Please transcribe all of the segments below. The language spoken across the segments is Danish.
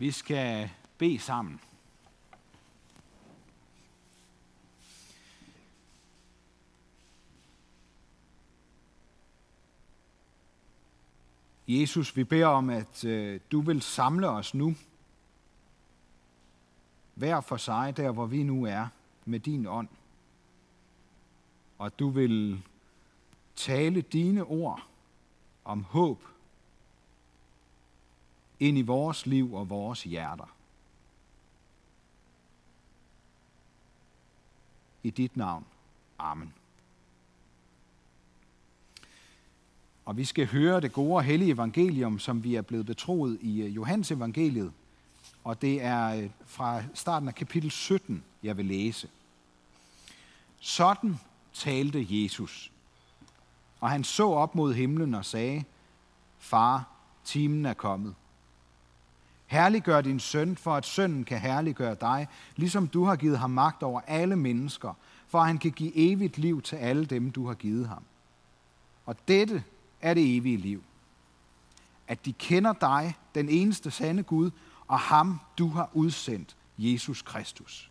Vi skal bede sammen. Jesus, vi beder om, at øh, du vil samle os nu, hver for sig, der hvor vi nu er, med din ånd. Og at du vil tale dine ord om håb ind i vores liv og vores hjerter. I dit navn. Amen. Og vi skal høre det gode og hellige evangelium, som vi er blevet betroet i øh, Johannes evangeliet. Og det er øh, fra starten af kapitel 17, jeg vil læse. Sådan talte Jesus. Og han så op mod himlen og sagde, Far, timen er kommet. Herliggør din søn, for at sønnen kan herliggøre dig, ligesom du har givet ham magt over alle mennesker, for at han kan give evigt liv til alle dem, du har givet ham. Og dette er det evige liv. At de kender dig, den eneste sande Gud, og ham, du har udsendt, Jesus Kristus.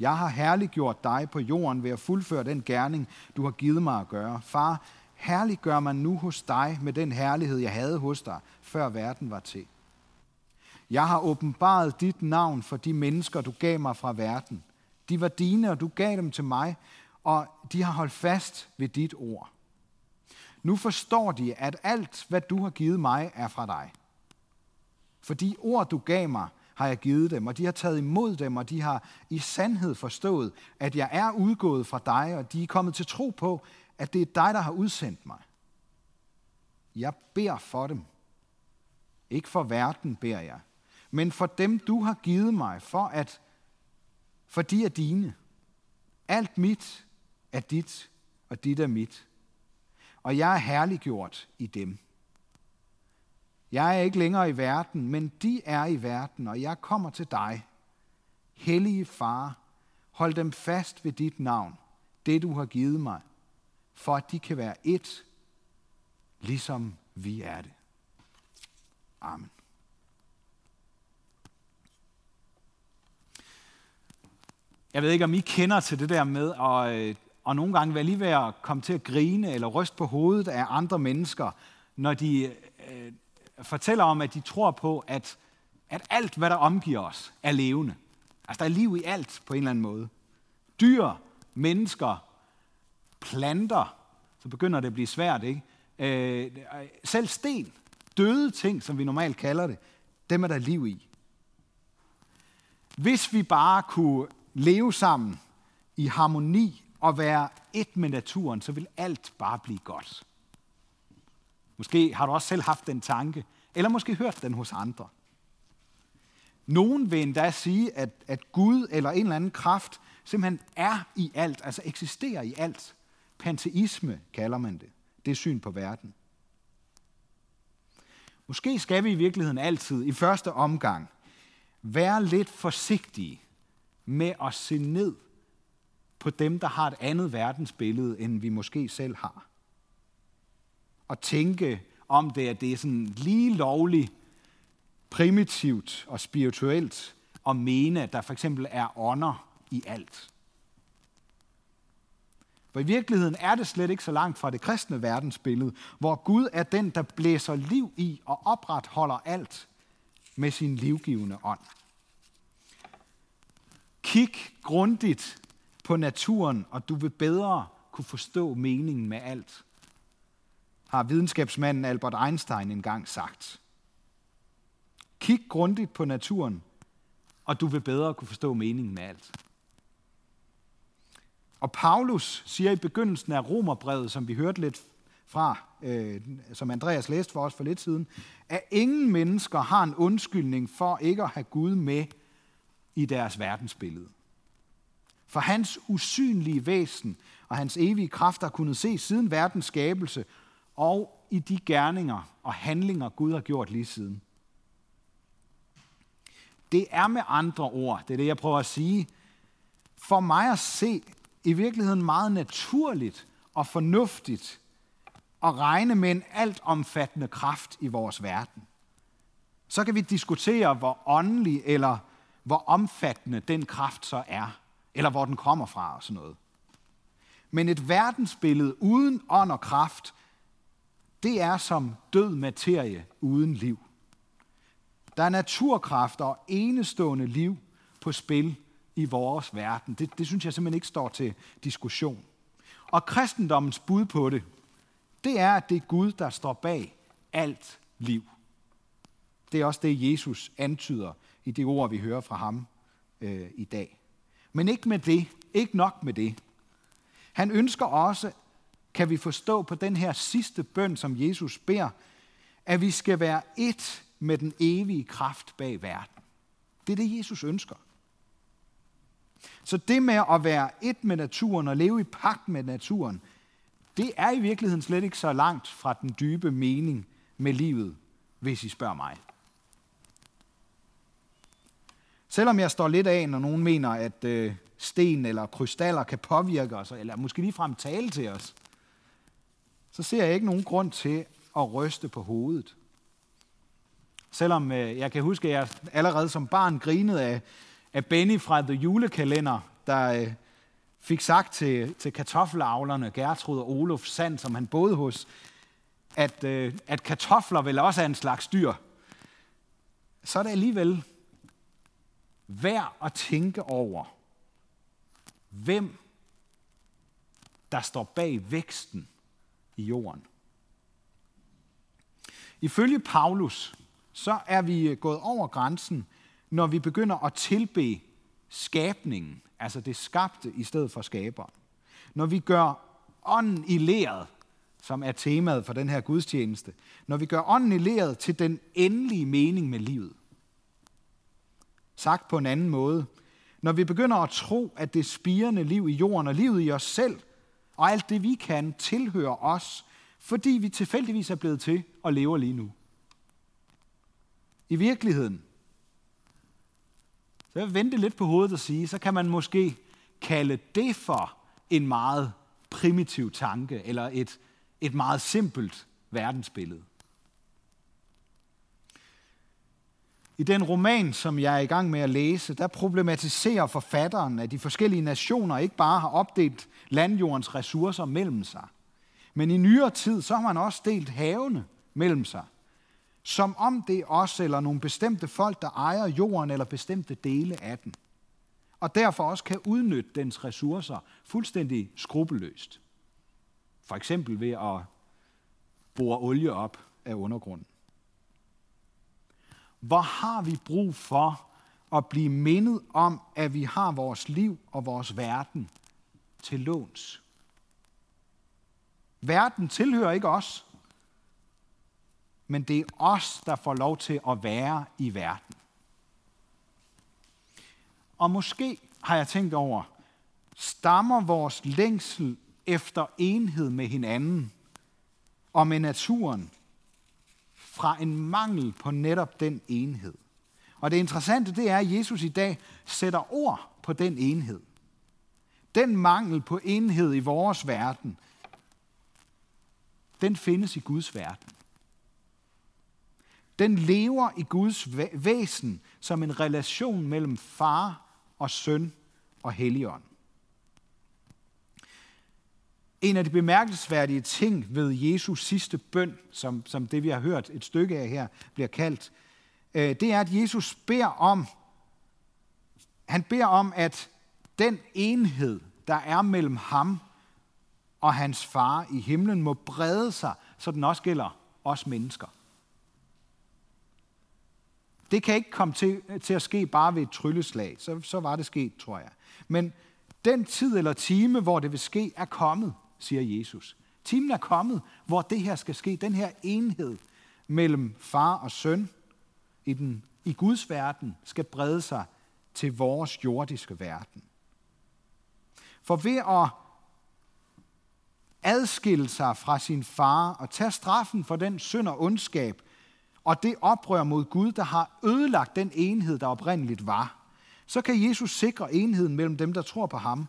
Jeg har herliggjort dig på jorden ved at fuldføre den gerning, du har givet mig at gøre. Far, herliggør mig nu hos dig med den herlighed, jeg havde hos dig, før verden var til. Jeg har åbenbaret dit navn for de mennesker, du gav mig fra verden. De var dine, og du gav dem til mig, og de har holdt fast ved dit ord. Nu forstår de, at alt, hvad du har givet mig, er fra dig. For de ord, du gav mig, har jeg givet dem, og de har taget imod dem, og de har i sandhed forstået, at jeg er udgået fra dig, og de er kommet til tro på, at det er dig, der har udsendt mig. Jeg beder for dem. Ikke for verden beder jeg, men for dem, du har givet mig, for at for de er dine. Alt mit er dit, og dit er mit og jeg er herliggjort i dem. Jeg er ikke længere i verden, men de er i verden, og jeg kommer til dig. Hellige far, hold dem fast ved dit navn, det du har givet mig, for at de kan være et, ligesom vi er det. Amen. Jeg ved ikke, om I kender til det der med at øh, og nogle gange være lige ved at komme til at grine eller ryste på hovedet af andre mennesker, når de øh, fortæller om, at de tror på, at, at alt, hvad der omgiver os, er levende. Altså, der er liv i alt på en eller anden måde. Dyr, mennesker, planter, så begynder det at blive svært, ikke? Øh, selv sten, døde ting, som vi normalt kalder det, dem er der liv i. Hvis vi bare kunne leve sammen i harmoni og være et med naturen, så vil alt bare blive godt. Måske har du også selv haft den tanke, eller måske hørt den hos andre. Nogen vil endda sige, at, at Gud eller en eller anden kraft simpelthen er i alt, altså eksisterer i alt. Panteisme kalder man det. Det er syn på verden. Måske skal vi i virkeligheden altid i første omgang være lidt forsigtige med at se ned på dem, der har et andet verdensbillede, end vi måske selv har at tænke om det, at det er sådan lige lovligt, primitivt og spirituelt at mene, at der for eksempel er ånder i alt. For i virkeligheden er det slet ikke så langt fra det kristne verdensbillede, hvor Gud er den, der blæser liv i og opretholder alt med sin livgivende ånd. Kig grundigt på naturen, og du vil bedre kunne forstå meningen med alt, har videnskabsmanden Albert Einstein engang sagt. Kig grundigt på naturen, og du vil bedre kunne forstå meningen med alt. Og Paulus siger i begyndelsen af Romerbrevet, som vi hørte lidt fra, øh, som Andreas læste for os for lidt siden, at ingen mennesker har en undskyldning for ikke at have Gud med i deres verdensbillede. For hans usynlige væsen og hans evige kraft har kunnet se siden verdens skabelse og i de gerninger og handlinger, Gud har gjort lige siden. Det er med andre ord, det er det, jeg prøver at sige, for mig at se i virkeligheden meget naturligt og fornuftigt at regne med en altomfattende kraft i vores verden, Så kan vi diskutere, hvor åndelig eller hvor omfattende den kraft så er, eller hvor den kommer fra og sådan noget. Men et verdensbillede uden ånd og kraft, det er som død materie uden liv. Der er naturkræfter og enestående liv på spil i vores verden. Det, det synes jeg simpelthen ikke står til diskussion. Og kristendommens bud på det, det er, at det er Gud, der står bag alt liv. Det er også det, Jesus antyder i det ord, vi hører fra ham øh, i dag. Men ikke med det. Ikke nok med det. Han ønsker også, kan vi forstå på den her sidste bøn, som Jesus beder, at vi skal være et med den evige kraft bag verden. Det er det, Jesus ønsker. Så det med at være et med naturen og leve i pagt med naturen, det er i virkeligheden slet ikke så langt fra den dybe mening med livet, hvis I spørger mig. Selvom jeg står lidt af, når nogen mener, at øh, sten eller krystaller kan påvirke os, eller måske ligefrem tale til os, så ser jeg ikke nogen grund til at ryste på hovedet. Selvom øh, jeg kan huske, at jeg allerede som barn grinede af, af Benny fra The Julekalender, der øh, fik sagt til, til kartoffelavlerne, Gertrud og Olof Sand, som han boede hos, at, øh, at kartofler vel også er en slags dyr. Så er det alligevel værd at tænke over, hvem der står bag væksten i jorden. Ifølge Paulus, så er vi øh, gået over grænsen, når vi begynder at tilbe skabningen, altså det skabte i stedet for skaberen. Når vi gør ånden i læret, som er temaet for den her gudstjeneste, når vi gør ånden i læret til den endelige mening med livet. Sagt på en anden måde, når vi begynder at tro, at det spirende liv i jorden og livet i os selv, og alt det vi kan, tilhører os, fordi vi tilfældigvis er blevet til og lever lige nu. I virkeligheden, så jeg vil vente lidt på hovedet og sige, så kan man måske kalde det for en meget primitiv tanke, eller et, et meget simpelt verdensbillede. I den roman, som jeg er i gang med at læse, der problematiserer forfatteren, at de forskellige nationer ikke bare har opdelt landjordens ressourcer mellem sig, men i nyere tid, så har man også delt havene mellem sig. Som om det er os eller nogle bestemte folk, der ejer jorden eller bestemte dele af den. Og derfor også kan udnytte dens ressourcer fuldstændig skrupelløst. For eksempel ved at bore olie op af undergrunden. Hvor har vi brug for at blive mindet om, at vi har vores liv og vores verden til låns. Verden tilhører ikke os, men det er os, der får lov til at være i verden. Og måske har jeg tænkt over, stammer vores længsel efter enhed med hinanden og med naturen fra en mangel på netop den enhed. Og det interessante det er, at Jesus i dag sætter ord på den enhed. Den mangel på enhed i vores verden, den findes i Guds verden. Den lever i Guds væsen som en relation mellem far og søn og helligånd. En af de bemærkelsesværdige ting ved Jesus sidste bøn, som, som det vi har hørt et stykke af her, bliver kaldt, øh, det er, at Jesus beder om, han beder om, at den enhed, der er mellem ham og hans far i himlen, må brede sig, så den også gælder os mennesker. Det kan ikke komme til, til at ske bare ved et trylleslag. Så, så var det sket, tror jeg. Men den tid eller time, hvor det vil ske, er kommet siger Jesus. Timen er kommet, hvor det her skal ske. Den her enhed mellem far og søn i, den, i Guds verden skal brede sig til vores jordiske verden. For ved at adskille sig fra sin far og tage straffen for den synd og ondskab og det oprør mod Gud, der har ødelagt den enhed, der oprindeligt var, så kan Jesus sikre enheden mellem dem, der tror på ham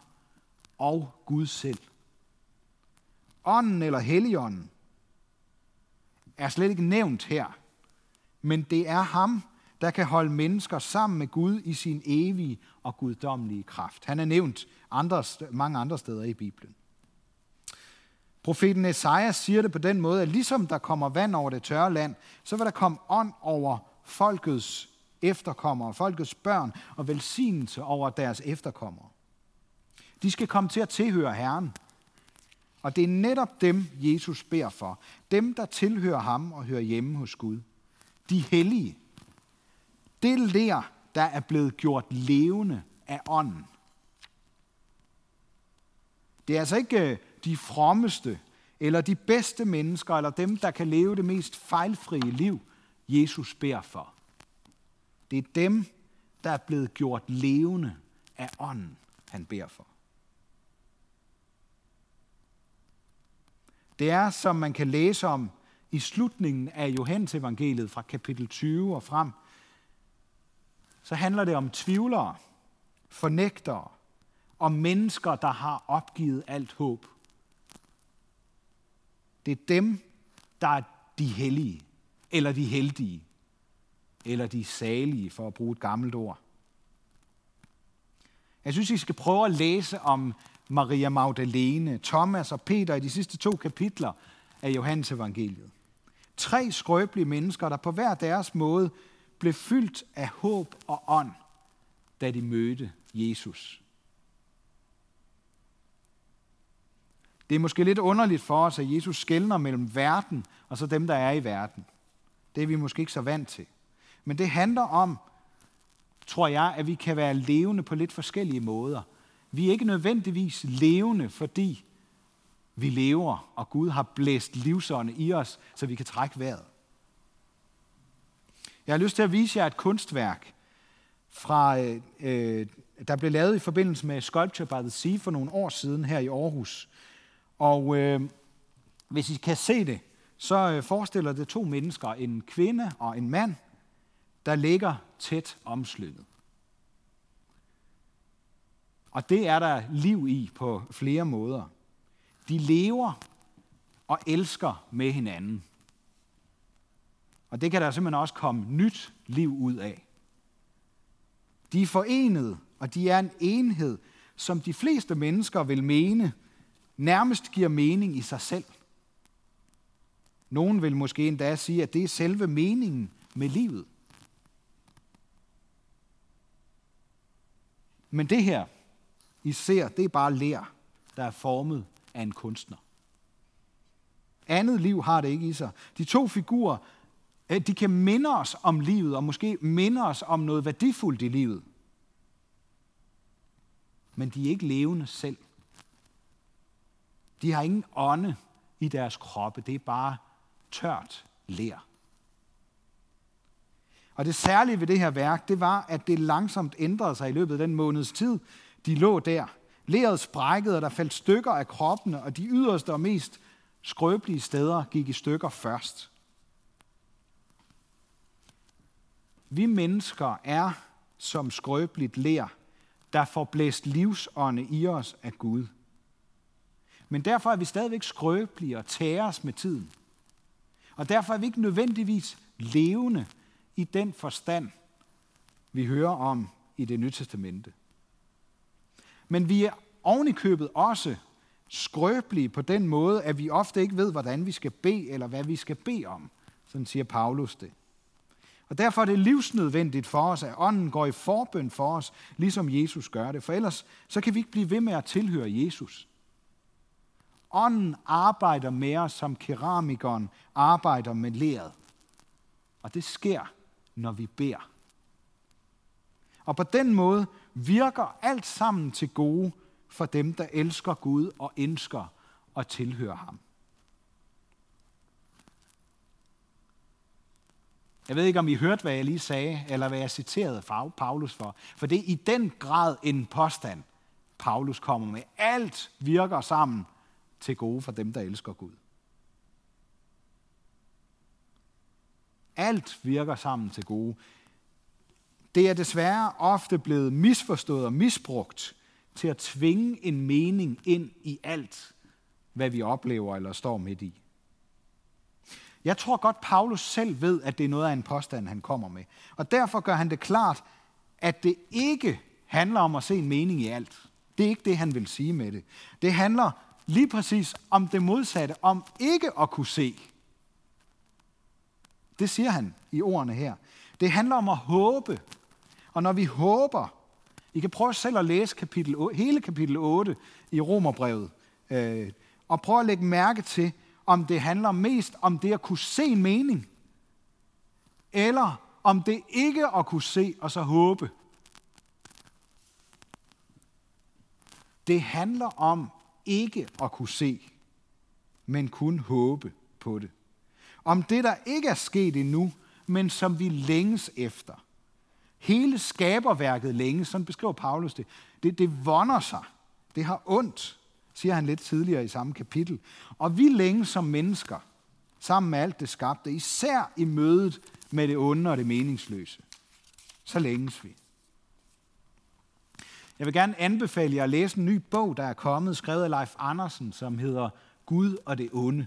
og Gud selv. Ånden eller Helligånden er slet ikke nævnt her, Men det er ham, der kan holde mennesker sammen med Gud i sin evige og guddommelige kraft. Han er nævnt andre, mange andre steder i Bibelen. Profeten Esajas siger det på den måde, at ligesom der kommer vand over det tørre land, så vil der komme ånd over folkets efterkommere, folkets børn og velsignelse over deres efterkommere. De skal komme til at tilhøre Herren. Og det er netop dem, Jesus beder for. Dem, der tilhører ham og hører hjemme hos Gud. De hellige. Det ler, der er blevet gjort levende af ånden. Det er altså ikke øh, de frommeste, eller de bedste mennesker, eller dem, der kan leve det mest fejlfrie liv, Jesus beder for. Det er dem, der er blevet gjort levende af ånden, han beder for. Det er, som man kan læse om i slutningen af Johannes evangeliet fra kapitel 20 og frem, så handler det om tvivlere, fornægtere, om mennesker, der har opgivet alt håb. Det er dem, der er de hellige, eller de heldige, eller de salige, for at bruge et gammelt ord. Jeg synes, I skal prøve at læse om Maria Magdalene, Thomas og Peter i de sidste to kapitler af Johannes evangeliet. Tre skrøbelige mennesker, der på hver deres måde blev fyldt af håb og ånd, da de mødte Jesus. Det er måske lidt underligt for os, at Jesus skældner mellem verden og så dem, der er i verden. Det er vi måske ikke så vant til. Men det handler om, tror jeg, at vi kan være levende på lidt forskellige måder. Vi er ikke nødvendigvis levende, fordi vi lever, og Gud har blæst livsånde i os, så vi kan trække vejret. Jeg har lyst til at vise jer et kunstværk, fra, øh, øh, der blev lavet i forbindelse med Sculpture by the Sea for nogle år siden her i Aarhus. Og øh, hvis I kan se det, så øh, forestiller det to mennesker, en kvinde og en mand, der ligger tæt omslynget. Og det er der liv i på flere måder. De lever og elsker med hinanden. Og det kan der simpelthen også komme nyt liv ud af. De er forenet, og de er en enhed, som de fleste mennesker vil mene, nærmest giver mening i sig selv. Nogen vil måske endda sige, at det er selve meningen med livet. Men det her, I ser, det er bare lær, der er formet af en kunstner. Andet liv har det ikke i sig. De to figurer, Øh, de kan minde os om livet, og måske minde os om noget værdifuldt i livet. Men de er ikke levende selv. De har ingen ånde i deres kroppe. Det er bare tørt lær. Og det særlige ved det her værk, det var, at det langsomt ændrede sig i løbet af den måneds tid, de lå der. Læret sprækkede, og der faldt stykker af kroppene, og de yderste og mest skrøbelige steder gik i stykker først. Vi mennesker er som skrøbeligt lær, der får blæst livsånde i os af Gud. Men derfor er vi stadigvæk skrøbelige og tæres med tiden. Og derfor er vi ikke nødvendigvis levende i den forstand, vi hører om i det nye testamente. Men vi er ovenikøbet også skrøbelige på den måde, at vi ofte ikke ved, hvordan vi skal bede, eller hvad vi skal bede om. Sådan siger Paulus det. Og derfor er det livsnødvendigt for os, at ånden går i forbøn for os, ligesom Jesus gør det. For ellers så kan vi ikke blive ved med at tilhøre Jesus. Ånden arbejder med os, som keramikeren arbejder med leret. Og det sker, når vi beder. Og på den måde virker alt sammen til gode for dem, der elsker Gud og ønsker at tilhøre ham. Jeg ved ikke, om I hørte, hvad jeg lige sagde, eller hvad jeg citerede Paulus for. For det er i den grad en påstand, Paulus kommer med. Alt virker sammen til gode for dem, der elsker Gud. Alt virker sammen til gode. Det er desværre ofte blevet misforstået og misbrugt til at tvinge en mening ind i alt, hvad vi oplever eller står midt i. Jeg tror godt, Paulus selv ved, at det er noget af en påstand, han kommer med. Og derfor gør han det klart, at det ikke handler om at se en mening i alt. Det er ikke det, han vil sige med det. Det handler lige præcis om det modsatte, om ikke at kunne se. Det siger han i ordene her. Det handler om at håbe. Og når vi håber, I kan prøve selv at læse kapitel, hele kapitel 8 i Romerbrevet, øh, og prøve at lægge mærke til, om det handler mest om det at kunne se en mening, eller om det ikke at kunne se og så håbe. Det handler om ikke at kunne se, men kun håbe på det. Om det, der ikke er sket endnu, men som vi længes efter. Hele skaberværket længes, sådan beskriver Paulus det. Det, det vonder sig. Det har ondt, siger han lidt tidligere i samme kapitel. Og vi længes som mennesker, sammen med alt det skabte, især i mødet med det onde og det meningsløse. Så længes vi. Jeg vil gerne anbefale jer at læse en ny bog, der er kommet, skrevet af Leif Andersen, som hedder Gud og det onde.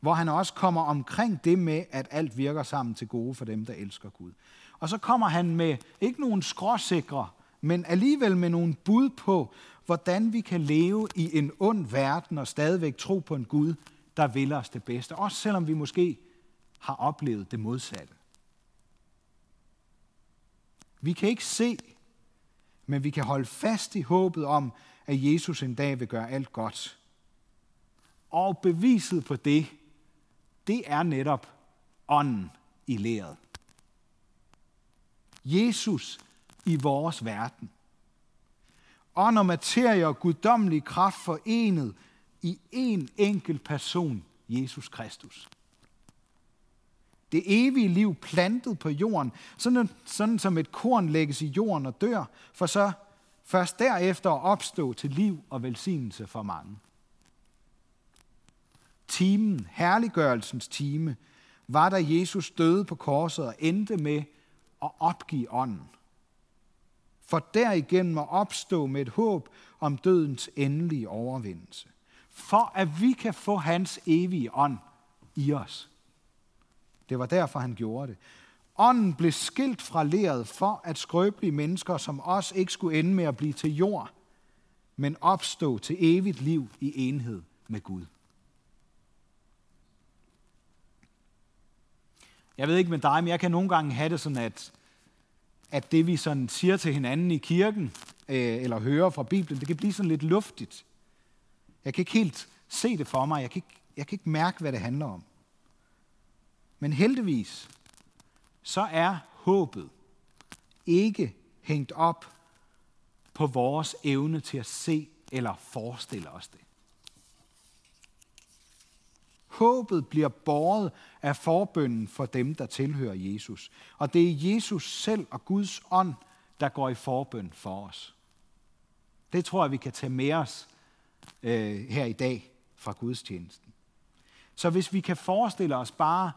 Hvor han også kommer omkring det med, at alt virker sammen til gode for dem, der elsker Gud. Og så kommer han med ikke nogen skråsikre, men alligevel med nogle bud på, hvordan vi kan leve i en ond verden og stadigvæk tro på en Gud, der vil os det bedste. Også selvom vi måske har oplevet det modsatte. Vi kan ikke se men vi kan holde fast i håbet om, at Jesus en dag vil gøre alt godt. Og beviset på det, det er netop ånden i læret. Jesus i vores verden. Ånd og materie og guddommelig kraft forenet i en enkelt person, Jesus Kristus det evige liv plantet på jorden, sådan, sådan som et korn lægges i jorden og dør, for så først derefter at opstå til liv og velsignelse for mange. Timen, herliggørelsens time, var da Jesus døde på korset og endte med at opgive ånden. For derigennem at opstå med et håb om dødens endelige overvindelse. For at vi kan få hans evige ånd i os. Det var derfor, han gjorde det. Ånden blev skilt fra leret for, at skrøbelige mennesker som os ikke skulle ende med at blive til jord, men opstå til evigt liv i enhed med Gud. Jeg ved ikke med dig, men jeg kan nogle gange have det sådan, at, at det vi sådan siger til hinanden i kirken, øh, eller hører fra Bibelen, det kan blive sådan lidt luftigt. Jeg kan ikke helt se det for mig. Jeg kan ikke, jeg kan ikke mærke, hvad det handler om. Men heldigvis, så er håbet ikke hængt op på vores evne til at se eller forestille os det. Håbet bliver båret af forbønden for dem, der tilhører Jesus. Og det er Jesus selv og Guds ånd, der går i forbøn for os. Det tror jeg, vi kan tage med os øh, her i dag fra Guds tjenesten. Så hvis vi kan forestille os bare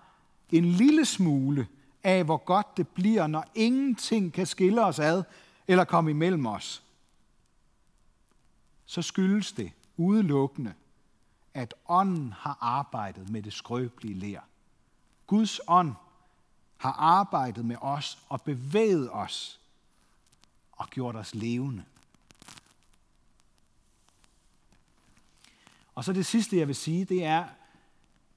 en lille smule af, hvor godt det bliver, når ingenting kan skille os ad eller komme imellem os, så skyldes det udelukkende, at ånden har arbejdet med det skrøbelige lær. Guds ånd har arbejdet med os og bevæget os og gjort os levende. Og så det sidste, jeg vil sige, det er,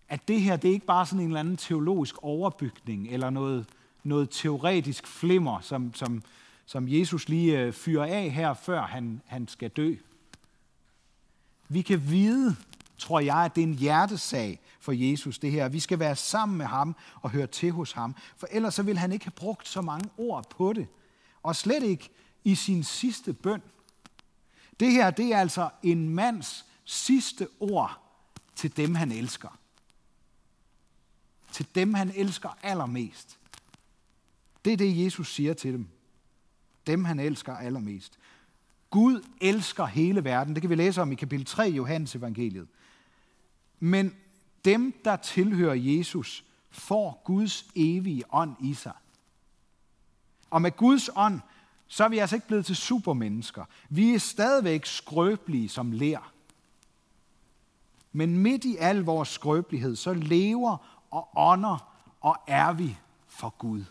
at det her det er ikke bare sådan en eller anden teologisk overbygning, eller noget, noget teoretisk flimmer, som, som, som Jesus lige øh, fyrer af her, før han, han skal dø. Vi kan vide, tror jeg, at det er en hjertesag for Jesus, det her. Vi skal være sammen med ham og høre til hos ham, for ellers så vil han ikke have brugt så mange ord på det. Og slet ikke i sin sidste bøn. Det her, det er altså en mands sidste ord til dem, han elsker til dem, han elsker allermest. Det er det, Jesus siger til dem. Dem, han elsker allermest. Gud elsker hele verden. Det kan vi læse om i kapitel 3 i Johannes evangeliet. Men dem, der tilhører Jesus, får Guds evige ånd i sig. Og med Guds ånd, så er vi altså ikke blevet til supermennesker. Vi er stadigvæk skrøbelige som lær. Men midt i al vores skrøbelighed, så lever og ånder og er vi for Gud.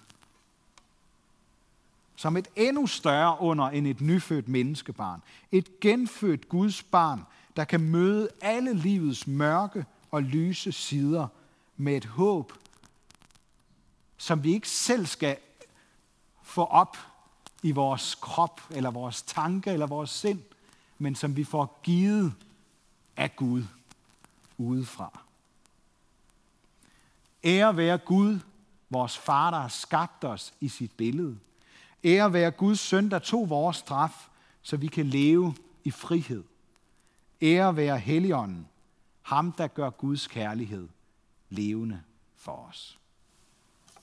Som et endnu større under end et nyfødt menneskebarn. Et genfødt Guds barn, der kan møde alle livets mørke og lyse sider med et håb, som vi ikke selv skal få op i vores krop, eller vores tanke, eller vores sind, men som vi får givet af Gud udefra. Ære være Gud, vores far, der har skabt os i sit billede. Ære være Guds søn, der tog vores straf, så vi kan leve i frihed. Ære være Helligånden, ham der gør Guds kærlighed levende for os.